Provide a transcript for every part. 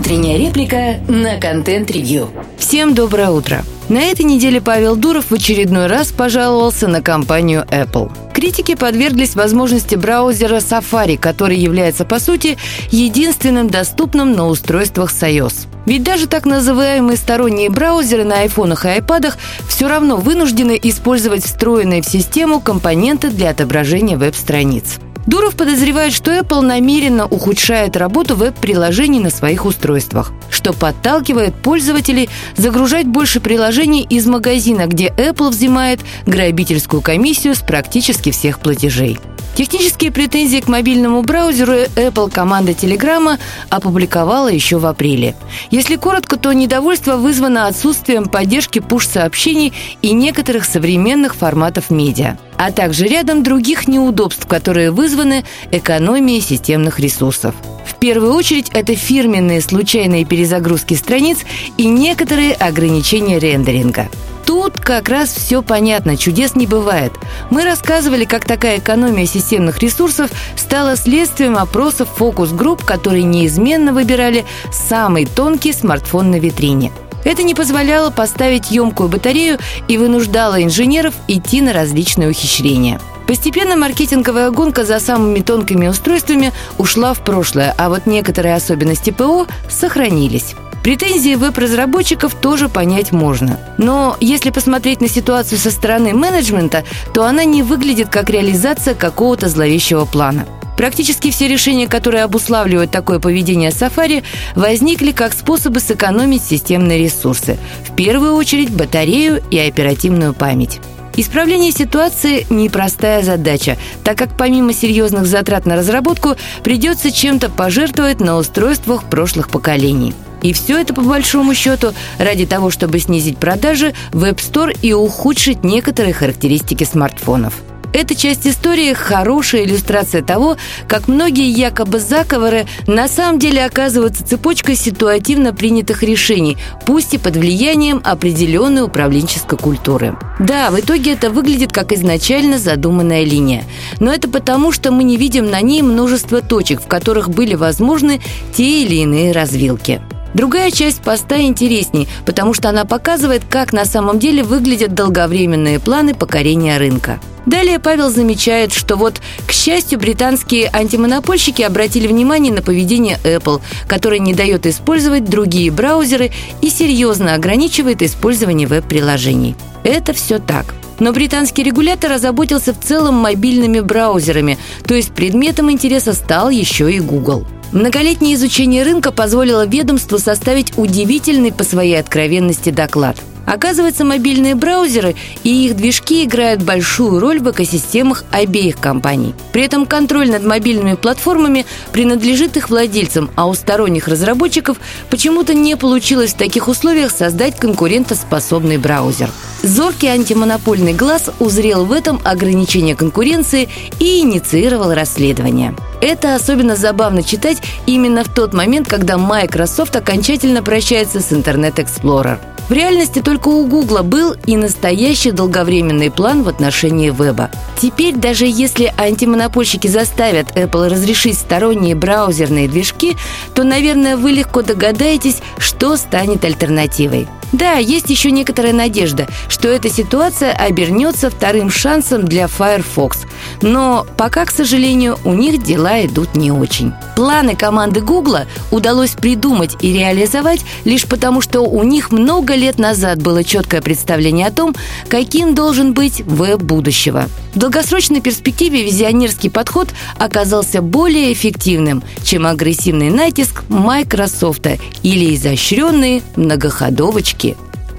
Утренняя реплика на контент-ревью. Всем доброе утро. На этой неделе Павел Дуров в очередной раз пожаловался на компанию Apple. Критики подверглись возможности браузера Safari, который является, по сути, единственным доступным на устройствах с iOS. Ведь даже так называемые сторонние браузеры на айфонах и айпадах все равно вынуждены использовать встроенные в систему компоненты для отображения веб-страниц. Дуров подозревает, что Apple намеренно ухудшает работу веб-приложений на своих устройствах, что подталкивает пользователей загружать больше приложений из магазина, где Apple взимает грабительскую комиссию с практически всех платежей. Технические претензии к мобильному браузеру Apple команда Telegram опубликовала еще в апреле. Если коротко, то недовольство вызвано отсутствием поддержки пуш-сообщений и некоторых современных форматов медиа а также рядом других неудобств, которые вызваны экономией системных ресурсов. В первую очередь это фирменные случайные перезагрузки страниц и некоторые ограничения рендеринга. Тут как раз все понятно, чудес не бывает. Мы рассказывали, как такая экономия системных ресурсов стала следствием опросов фокус-групп, которые неизменно выбирали самый тонкий смартфон на витрине – это не позволяло поставить емкую батарею и вынуждало инженеров идти на различные ухищрения. Постепенно маркетинговая гонка за самыми тонкими устройствами ушла в прошлое, а вот некоторые особенности ПО сохранились. Претензии веб-разработчиков тоже понять можно. Но если посмотреть на ситуацию со стороны менеджмента, то она не выглядит как реализация какого-то зловещего плана – Практически все решения, которые обуславливают такое поведение Safari, возникли как способы сэкономить системные ресурсы. В первую очередь батарею и оперативную память. Исправление ситуации – непростая задача, так как помимо серьезных затрат на разработку придется чем-то пожертвовать на устройствах прошлых поколений. И все это, по большому счету, ради того, чтобы снизить продажи в App Store и ухудшить некоторые характеристики смартфонов – эта часть истории – хорошая иллюстрация того, как многие якобы заговоры на самом деле оказываются цепочкой ситуативно принятых решений, пусть и под влиянием определенной управленческой культуры. Да, в итоге это выглядит как изначально задуманная линия. Но это потому, что мы не видим на ней множество точек, в которых были возможны те или иные развилки. Другая часть поста интересней, потому что она показывает, как на самом деле выглядят долговременные планы покорения рынка. Далее Павел замечает, что вот, к счастью, британские антимонопольщики обратили внимание на поведение Apple, которое не дает использовать другие браузеры и серьезно ограничивает использование веб-приложений. Это все так. Но британский регулятор озаботился в целом мобильными браузерами, то есть предметом интереса стал еще и Google. Многолетнее изучение рынка позволило ведомству составить удивительный по своей откровенности доклад – Оказывается, мобильные браузеры и их движки играют большую роль в экосистемах обеих компаний. При этом контроль над мобильными платформами принадлежит их владельцам, а у сторонних разработчиков почему-то не получилось в таких условиях создать конкурентоспособный браузер. Зоркий антимонопольный глаз узрел в этом ограничение конкуренции и инициировал расследование. Это особенно забавно читать именно в тот момент, когда Microsoft окончательно прощается с Internet Explorer. В реальности только у Гугла был и настоящий долговременный план в отношении веба. Теперь, даже если антимонопольщики заставят Apple разрешить сторонние браузерные движки, то, наверное, вы легко догадаетесь, что станет альтернативой. Да, есть еще некоторая надежда, что эта ситуация обернется вторым шансом для Firefox. Но пока, к сожалению, у них дела идут не очень. Планы команды Гугла удалось придумать и реализовать лишь потому, что у них много лет назад было четкое представление о том, каким должен быть веб будущего. В долгосрочной перспективе визионерский подход оказался более эффективным, чем агрессивный натиск Microsoft или изощренные многоходовочки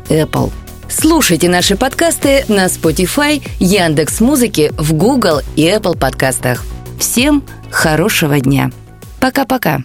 Apple. Слушайте наши подкасты на Spotify, Яндекс Музыки, в Google и Apple подкастах. Всем хорошего дня. Пока-пока.